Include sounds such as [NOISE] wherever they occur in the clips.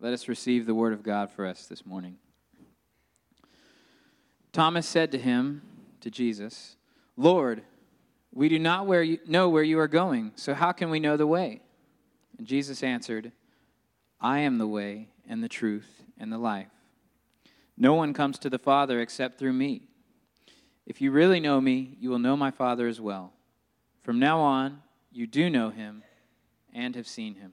Let us receive the word of God for us this morning. Thomas said to him, to Jesus, Lord, we do not where you, know where you are going, so how can we know the way? And Jesus answered, I am the way and the truth and the life. No one comes to the Father except through me. If you really know me, you will know my Father as well. From now on, you do know him and have seen him.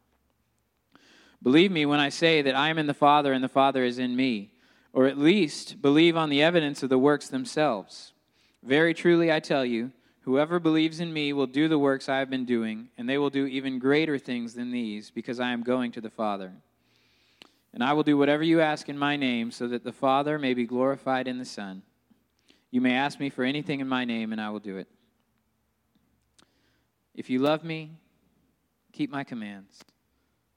Believe me when I say that I am in the Father and the Father is in me, or at least believe on the evidence of the works themselves. Very truly I tell you, whoever believes in me will do the works I have been doing, and they will do even greater things than these, because I am going to the Father. And I will do whatever you ask in my name, so that the Father may be glorified in the Son. You may ask me for anything in my name, and I will do it. If you love me, keep my commands.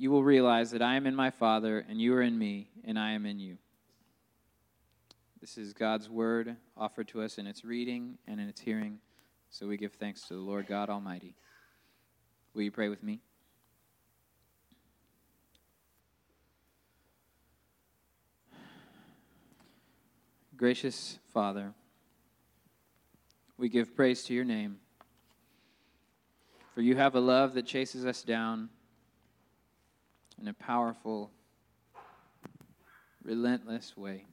you will realize that I am in my Father, and you are in me, and I am in you. This is God's word offered to us in its reading and in its hearing, so we give thanks to the Lord God Almighty. Will you pray with me? Gracious Father, we give praise to your name, for you have a love that chases us down in a powerful, relentless way.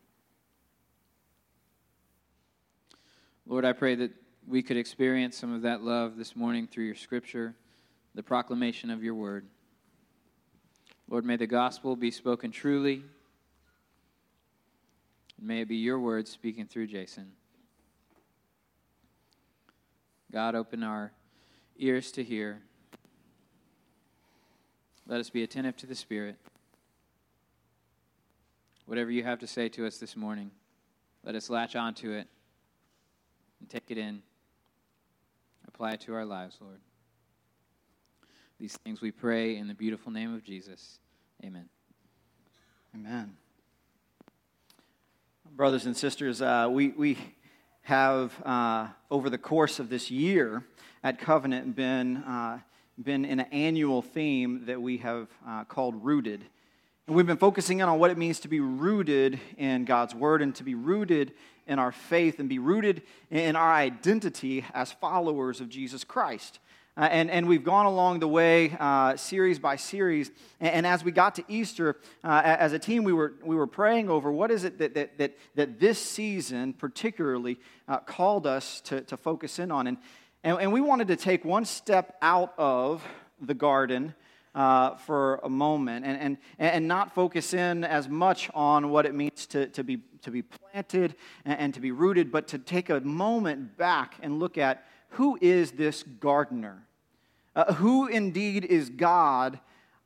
Lord, I pray that we could experience some of that love this morning through your scripture, the proclamation of your word. Lord, may the gospel be spoken truly, and may it be your words speaking through Jason. God, open our ears to hear let us be attentive to the Spirit. Whatever you have to say to us this morning, let us latch onto it and take it in. Apply it to our lives, Lord. These things we pray in the beautiful name of Jesus. Amen. Amen. Brothers and sisters, uh, we, we have, uh, over the course of this year at Covenant, been uh, been in an annual theme that we have uh, called Rooted. And we've been focusing in on what it means to be rooted in God's Word and to be rooted in our faith and be rooted in our identity as followers of Jesus Christ. Uh, and, and we've gone along the way, uh, series by series. And, and, as we got to Easter, uh, as a team, we were, we were praying over what is it that, that, that, that this season particularly uh, called us to, to focus in on. And, and, and we wanted to take one step out of the garden uh, for a moment and, and, and not focus in as much on what it means to, to, be, to be planted and, and to be rooted, but to take a moment back and look at who is this gardener? Uh, who indeed is God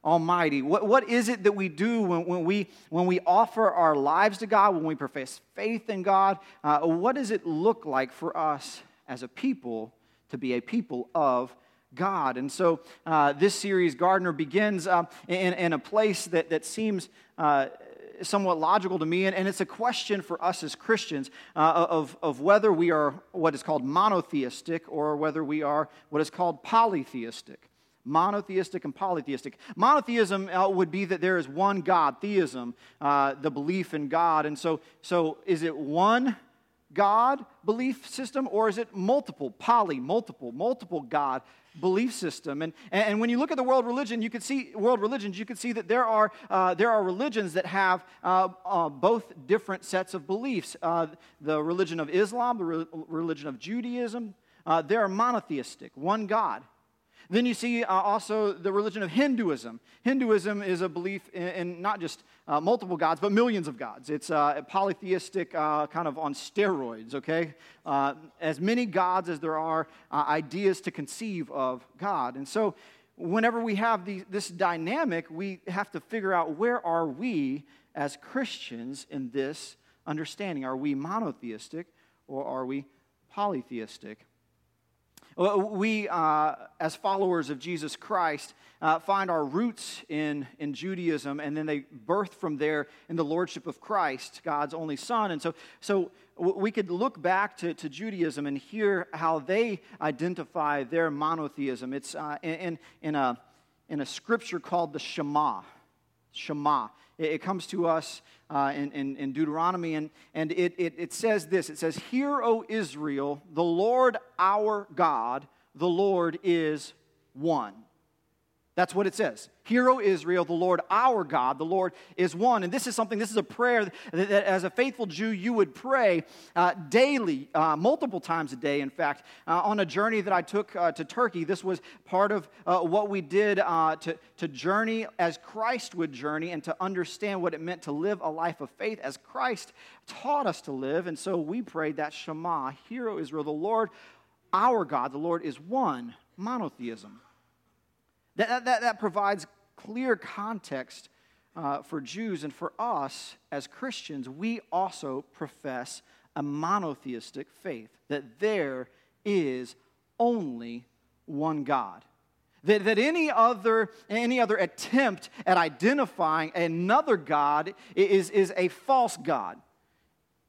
Almighty? What, what is it that we do when, when, we, when we offer our lives to God, when we profess faith in God? Uh, what does it look like for us as a people to be a people of God. And so uh, this series, Gardener, begins uh, in, in, a place that, that seems uh, somewhat logical to me, and, and, it's a question for us as Christians uh, of, of whether we are what is called monotheistic or whether we are what is called polytheistic. Monotheistic and polytheistic. Monotheism uh, would be that there is one God, theism, uh, the belief in God. And so, so is it one God belief system, or is it multiple, poly, multiple, multiple God belief system. And, and when you look at the world religion, you can see world religions, you can see that there are, uh, there are religions that have uh, uh, both different sets of beliefs. Uh, the religion of Islam, the re- religion of Judaism, uh, they're monotheistic, one God. Then you see uh, also the religion of Hinduism. Hinduism is a belief in, in not just uh, multiple gods, but millions of gods. It's uh, polytheistic, uh, kind of on steroids, okay? Uh, as many gods as there are uh, ideas to conceive of God. And so, whenever we have the, this dynamic, we have to figure out where are we as Christians in this understanding? Are we monotheistic or are we polytheistic? We, uh, as followers of Jesus Christ, uh, find our roots in, in Judaism, and then they birth from there in the lordship of Christ, God's only Son. And so, so we could look back to, to Judaism and hear how they identify their monotheism. It's uh, in, in, a, in a scripture called the Shema. Shema. It, comes to us uh, in, in, in, Deuteronomy, and, and it, it, it says this It says, Hear, O Israel, the Lord our God, the Lord is one. That's what it says. Hear, O Israel, the Lord our God, the Lord is one. And this is something, this is a prayer that, that as a faithful Jew you would pray uh, daily, uh, multiple times a day, in fact. Uh, on a journey that I took uh, to Turkey, this was part of uh, what we did uh, to, to journey as Christ would journey and to understand what it meant to live a life of faith as Christ taught us to live. And so we prayed that Shema, Hear, O Israel, the Lord our God, the Lord is one, monotheism. That, that, that provides clear context uh, for Jews and for us as Christians. We also profess a monotheistic faith, that there is only one God. That, that any, other, any other attempt at identifying another God is, is a false God.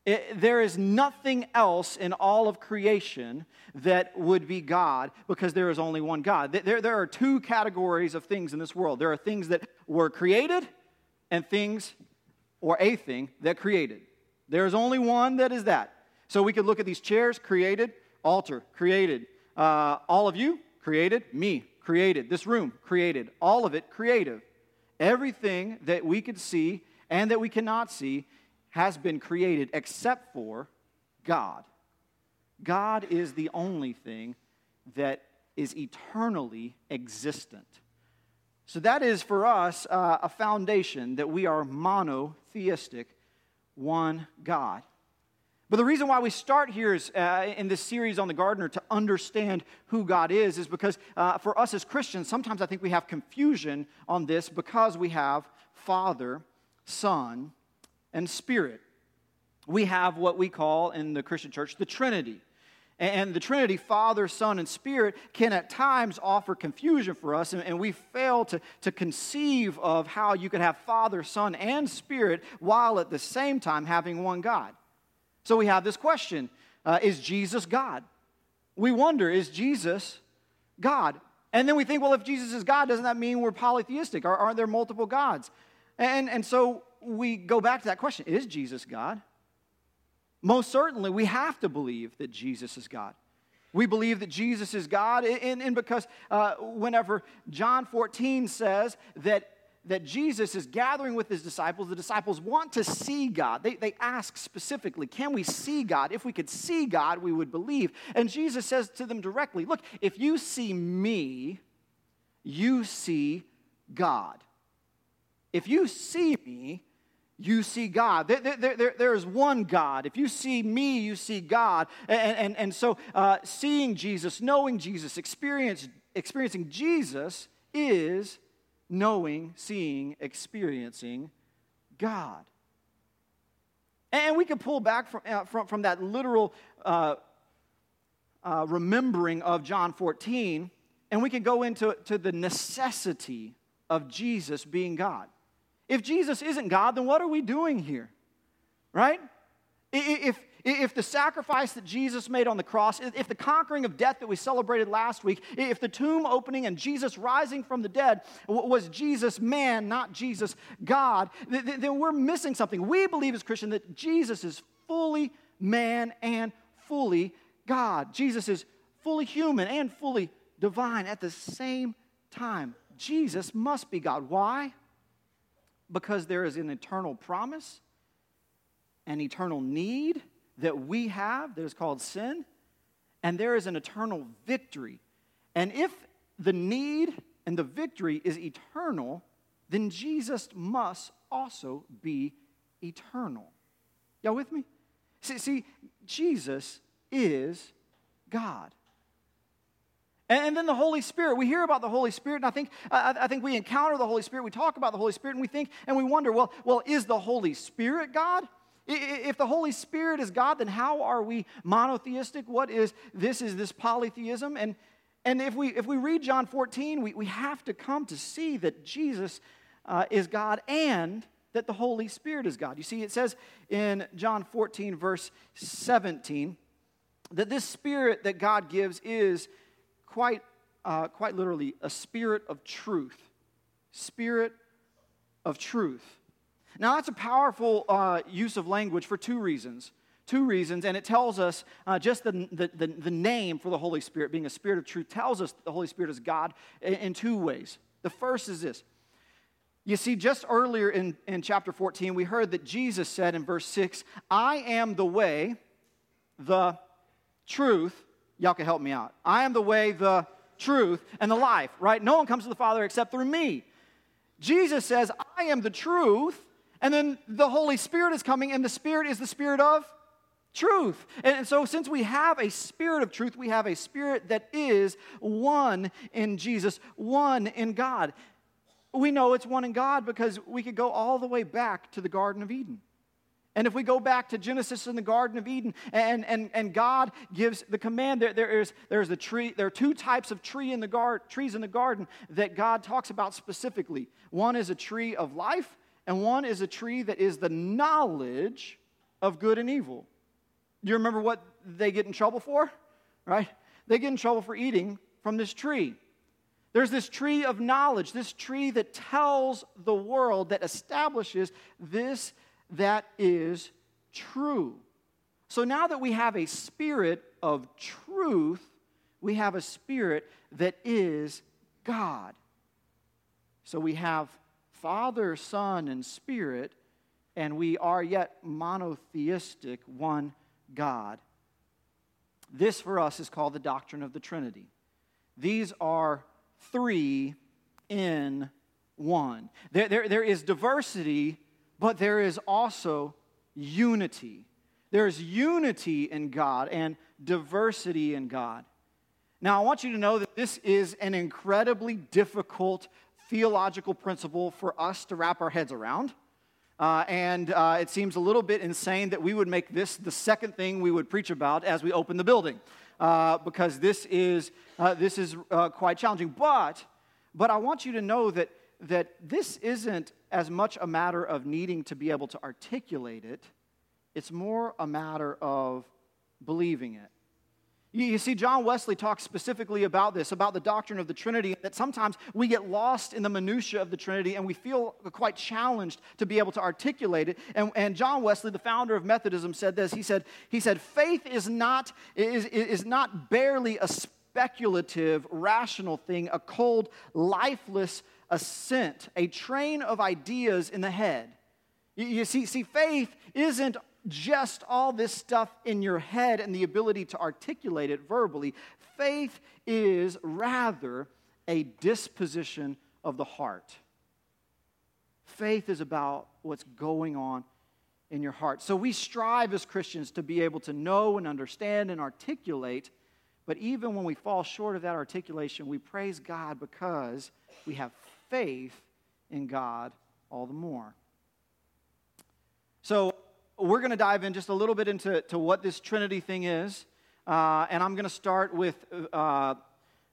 It, there is nothing else in all of creation that would be God because there is only one God. There, there are two categories of things in this world there are things that were created and things, or a thing, that created. There is only one that is that. So we could look at these chairs created, altar created, uh, all of you created, me created, this room created, all of it creative. Everything that we could see and that we cannot see has been created except for God. God is the only thing that is eternally existent. So, that is for us uh, a foundation that we are monotheistic, one God. But the reason why we start here is, uh, in this series on the gardener to understand who God is is because uh, for us as Christians, sometimes I think we have confusion on this because we have Father, Son, and Spirit. We have what we call in the Christian church the Trinity. And the Trinity, Father, Son, and Spirit, can at times offer confusion for us, and we fail to, to conceive of how you could have Father, Son, and Spirit while at the same time having one God. So we have this question uh, Is Jesus God? We wonder, is Jesus God? And then we think, well, if Jesus is God, doesn't that mean we're polytheistic? Are, aren't there multiple gods? And, and so we go back to that question Is Jesus God? Most certainly, we have to believe that Jesus is God. We believe that Jesus is God, and, and because uh, whenever John 14 says that, that Jesus is gathering with his disciples, the disciples want to see God. They, they ask specifically, Can we see God? If we could see God, we would believe. And Jesus says to them directly, Look, if you see me, you see God. If you see me, you see God. There, there, there, there is one God. If you see me, you see God. And, and, and so, uh, seeing Jesus, knowing Jesus, experience, experiencing Jesus is knowing, seeing, experiencing God. And we can pull back from, uh, from, from that literal uh, uh, remembering of John 14, and we can go into to the necessity of Jesus being God. If Jesus isn't God, then what are we doing here? Right? If, if the sacrifice that Jesus made on the cross, if the conquering of death that we celebrated last week, if the tomb opening and Jesus rising from the dead was Jesus man, not Jesus God, then we're missing something. We believe as Christians that Jesus is fully man and fully God. Jesus is fully human and fully divine at the same time. Jesus must be God. Why? Because there is an eternal promise, an eternal need that we have that is called sin, and there is an eternal victory. And if the need and the victory is eternal, then Jesus must also be eternal. Y'all with me? See, see Jesus is God. And then the Holy Spirit. We hear about the Holy Spirit, and I think, I, I, think we encounter the Holy Spirit. We talk about the Holy Spirit, and we think and we wonder, well, well, is the Holy Spirit God? If the Holy Spirit is God, then how are we monotheistic? What is this? Is this polytheism? And, and if, we, if we read John 14, we, we have to come to see that Jesus uh, is God and that the Holy Spirit is God. You see, it says in John 14, verse 17, that this Spirit that God gives is quite, uh, quite literally a spirit of truth. Spirit of truth. Now, that's a powerful uh, use of language for two reasons. Two reasons, and it tells us uh, just the, the, the, the, name for the Holy Spirit, being a spirit of truth, tells us the Holy Spirit is God in, in two ways. The first is this you see, just earlier in, in chapter 14, we heard that Jesus said in verse 6, I am the way, the truth. Y'all can help me out. I am the way, the truth, and the life, right? No one comes to the Father except through me. Jesus says, I am the truth, and then the Holy Spirit is coming, and the Spirit is the Spirit of truth. And so, since we have a spirit of truth, we have a spirit that is one in Jesus, one in God. We know it's one in God because we could go all the way back to the Garden of Eden. And if we go back to Genesis in the Garden of Eden, and, and, and God gives the command, there, there is there's a tree, there are two types of tree in the gar, trees in the garden that God talks about specifically. One is a tree of life, and one is a tree that is the knowledge of good and evil. Do you remember what they get in trouble for? Right? They get in trouble for eating from this tree. There's this tree of knowledge, this tree that tells the world, that establishes this that is true. So now that we have a spirit of truth, we have a spirit that is God. So we have Father, Son, and Spirit, and we are yet monotheistic, one God. This for us is called the doctrine of the Trinity. These are three in one. There, there, there is diversity, but there is also unity. There's unity in God and diversity in God. Now, I want you to know that this is an incredibly difficult theological principle for us to wrap our heads around. Uh, and uh, it seems a little bit insane that we would make this the second thing we would preach about as we open the building uh, because this is, uh, this is uh, quite challenging. But, but I want you to know that, that this isn't as much a matter of needing to be able to articulate it, it's more a matter of believing it. You see, John Wesley talks specifically about this, about the doctrine of the Trinity, that sometimes we get lost in the minutiae of the Trinity and we feel quite challenged to be able to articulate it. And, and John Wesley, the founder of Methodism, said this. He said, he said faith is not, is, is not barely a speculative, rational thing, a cold, lifeless assent, a train of ideas in the head. You, you see, see, faith isn't just all this stuff in your head and the ability to articulate it verbally. Faith is rather a disposition of the heart. Faith is about what's going on in your heart. So we strive as Christians to be able to know and understand and articulate, but even when we fall short of that articulation, we praise God because we have faith in God all the more. So, we're going to dive in just a little bit into to what this Trinity thing is. Uh, and I'm going to start with uh,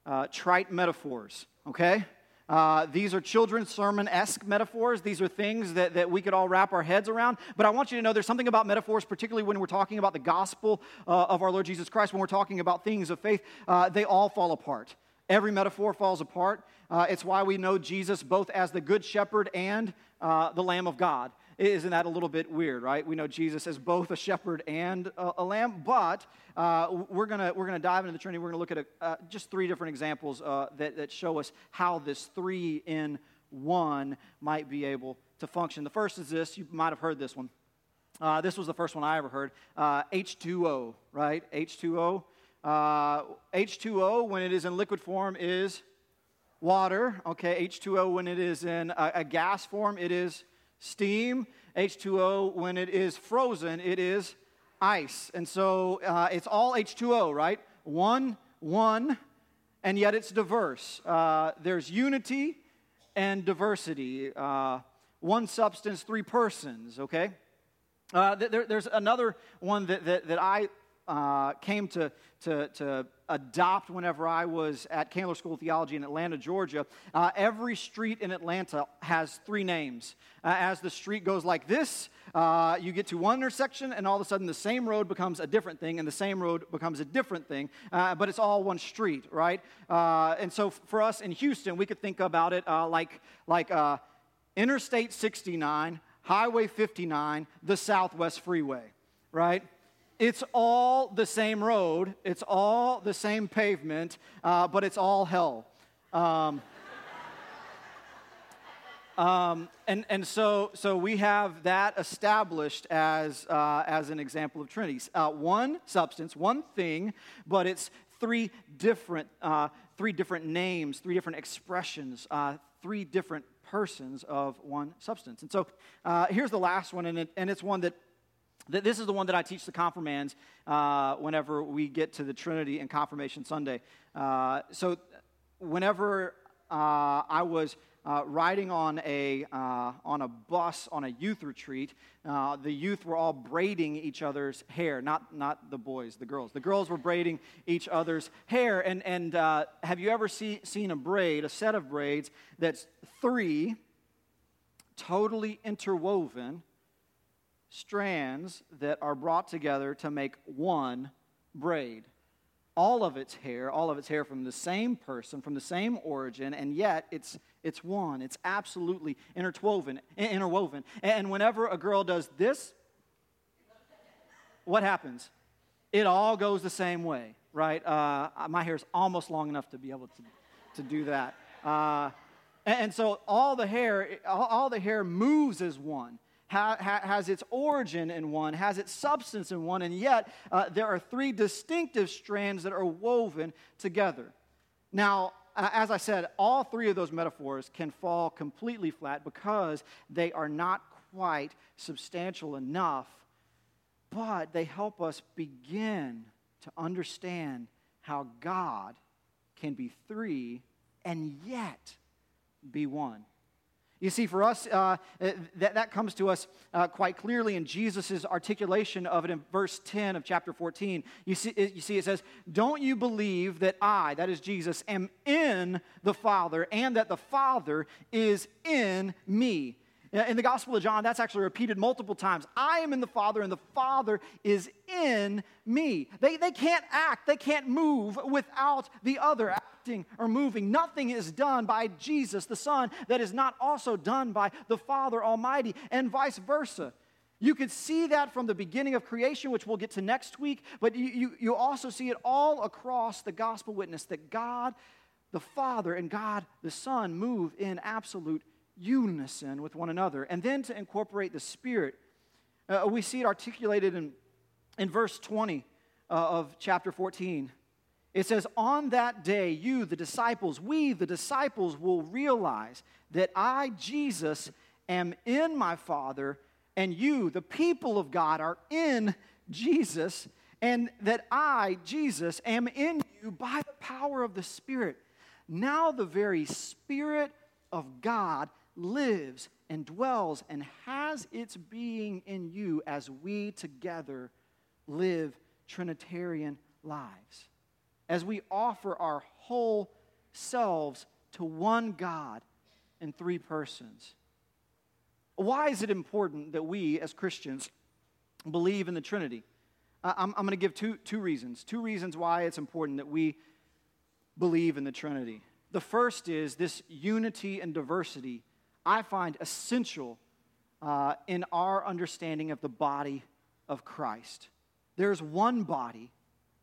uh, trite metaphors, okay? Uh, these are children's sermon esque metaphors. These are things that, that we could all wrap our heads around. But I want you to know there's something about metaphors, particularly when we're talking about the gospel uh, of our Lord Jesus Christ, when we're talking about things of faith, uh, they all fall apart. Every metaphor falls apart. it's why we know Jesus both as the good shepherd and the Lamb of God. isn't that a little bit weird, right? We know Jesus as both a shepherd and a, a lamb, but uh, we're going we're gonna dive into the Trinity. We're going to look at a, uh, just three different examples uh, that, that show us how this three in one might be able to function. The first is this you might have heard this one. Uh, this was the first one I ever heard. Uh, H2O, right? H2O. Uh, H2O, when it is in liquid form, is water. Okay, H2O, when it is in a, a gas form, it is steam. H2O, when it is frozen, it is ice. And so uh, it's all H2O, right? One, one, and yet it's diverse. Uh, there's unity and diversity. Uh, one substance, three persons, okay? Uh, there, there's another one that, that, that I uh, came to, to, to, adopt whenever I was at Candler School of Theology in Atlanta, Georgia. Uh, every street in Atlanta has three names. Uh, as the street goes like this, uh, you get to one intersection, and all of a sudden the same road becomes a different thing, and the same road becomes a different thing, uh, but it's all one street, right? Uh, and so for us in Houston, we could think about it like, like Interstate 69 Highway 59, the Southwest Freeway, right? It's all the same road, it's all the same pavement, uh, but it's all hell. Um, [LAUGHS] um, and and so, so we have that established as, uh, as an example of Trinity. Uh, one substance, one thing, but it's three different, uh, three different names, three different expressions, uh, three different persons of one substance. And so uh, here's the last one, and, it, and it's one that this is the one that I teach the confirmands uh, whenever we get to the Trinity and Confirmation Sunday. Uh, so whenever uh, I was uh, riding on a, uh, on a bus on a youth retreat. Uh, the youth were all braiding each other's hair, not, not the boys, the girls. The girls were braiding each other's hair. And, and have you ever see, seen a braid, a set of braids that's three totally interwoven strands that are brought together to make one braid? all of its hair, all of its hair from the same person, from the same origin, and yet it's, it's one. It's absolutely interwoven, interwoven. And whenever a girl does this, what happens? It all goes the same way, right? Uh, my hair is almost long enough to be able to, to do that. Uh, and, so all the hair, all the hair moves as one ha, ha, has its origin in one, has its substance in one, and yet uh, there are three distinctive strands that are woven together. Now, as I said, all three of those metaphors can fall completely flat because they are not quite substantial enough, but they help us begin to understand how God can be three and yet be one. You see, for us, uh, uh, that, that comes to us uh, quite clearly in Jesus' articulation of it in verse 10 of chapter 14. You see, you see, it says, Don't you believe that I, that is Jesus, am in the Father, and that the Father is in me? In the Gospel of John, that's actually repeated multiple times. I am in the Father, and the Father is in me. They, they can't act, they can't move without the other acting or moving. Nothing is done by Jesus, the Son, that is not also done by the Father Almighty, and vice versa. You could see that from the beginning of creation, which we'll get to next week, but you, you, you also see it all across the gospel witness that God the Father and God the Son move in absolute unison with one another. And then to incorporate the Spirit, uh, we see it articulated in, in verse 20 uh, of chapter 14. It says, On that day, you, the disciples, we, the disciples, will realize that I, Jesus, am in my Father, and you, the people of God, are in Jesus, and that I, Jesus, am in you by the power of the Spirit. Now, the very Spirit of God lives and dwells and has its being in you as we together live Trinitarian lives. As we offer our whole selves to one God in three persons. Why is it important that we as Christians believe in the Trinity? I'm, I'm going to give two, two reasons. Two reasons why it's important that we believe in the Trinity. The first is this unity and diversity I find essential uh, in our understanding of the body of Christ. There's one body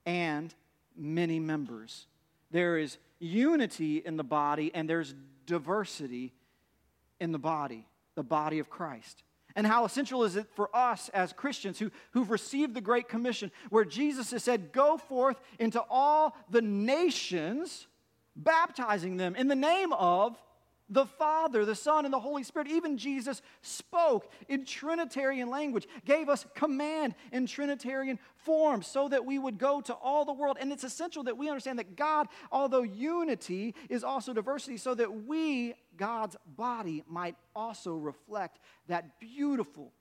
and many members. There is unity in the body and there's diversity in the body, the body of Christ. And how essential is it for us as Christians who, who've received the Great Commission, where Jesus has said, Go forth into all the nations, baptizing them in the name of the Father, the Son, and the Holy Spirit. Even Jesus spoke in Trinitarian language, gave us command in Trinitarian form so that we would go to all the world. And it's essential that we understand that God, although unity is also diversity, so that we, God's body, might also reflect that beautiful,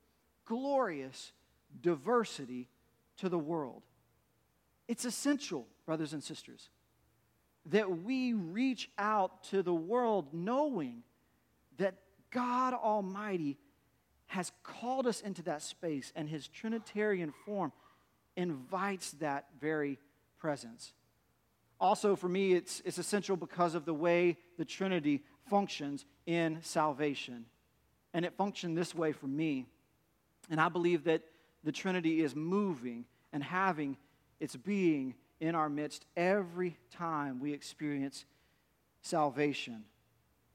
glorious diversity to the world. It's essential, brothers and sisters that we reach out to the world knowing that God Almighty has called us into that space, and His Trinitarian form invites that very presence. Also, for me, it's, it's essential because of the way the Trinity functions in salvation. And it functioned this way for me. And I believe that the Trinity is moving and having its being in our midst every time we experience salvation.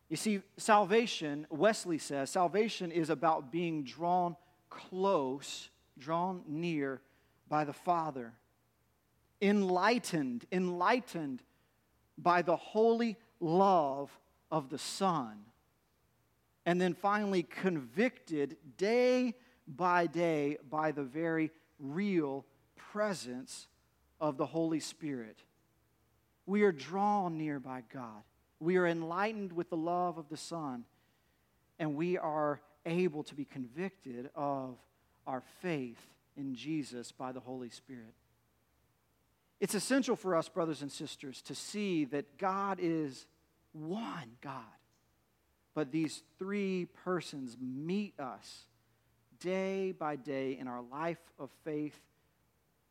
You see, salvation, Wesley says, salvation is about being drawn close, drawn near by the Father, enlightened, enlightened by the holy love of the Son, and then finally convicted day by day by the very real presence of the Holy Spirit. We are drawn near by God. We are enlightened with the love of the Son. And we are able to be convicted of our faith in Jesus by the Holy Spirit. It's essential for us, brothers and sisters, to see that God is one God. But these three persons meet us day by day in our life of faith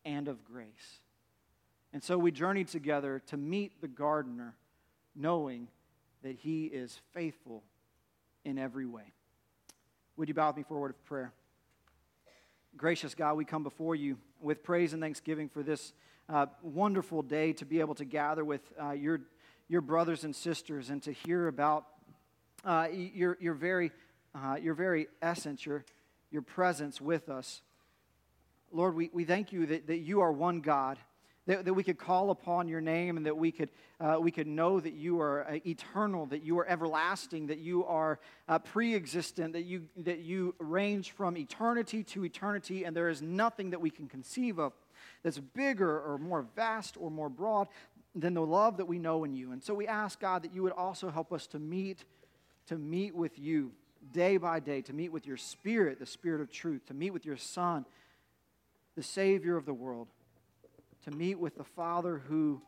and of grace. And so we journeyed together to meet the gardener, knowing that he is faithful in every way. Would you bow with me for a word of prayer? Gracious God, we come before you with praise and thanksgiving for this uh, wonderful day to be able to gather with uh, your, your brothers and sisters and to hear about uh, your, your, very, uh, your very essence, your, your presence with us. Lord, we, we thank you that, that you are one God that, that we could call upon your name and that we could, uh, we could know that you are uh, eternal, that you are everlasting, that you are uh, pre existent, that you, that you range from eternity to eternity, and there is nothing that we can conceive of that's bigger or more vast or more broad than the love that we know in you. And so we ask, God, that you would also help us to meet, to meet with you day by day, to meet with your Spirit, the Spirit of truth, to meet with your Son, the Savior of the world to meet with the Father who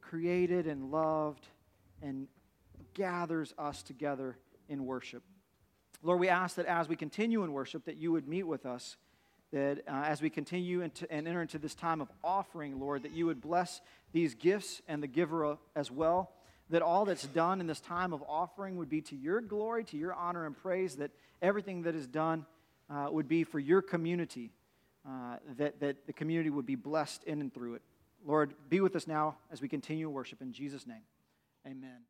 created and loved and gathers us together in worship. Lord, we ask that as we continue in worship, that you would meet with us, that uh, as we continue into, and enter into this time of offering, Lord, that you would bless these gifts and the giver as well, that all that's done in this time of offering would be to your glory, to your honor and praise, that everything that is done uh, would be for your community, uh, that, that the community would be blessed in and through it. Lord, be with us now as we continue worship in Jesus' name. Amen.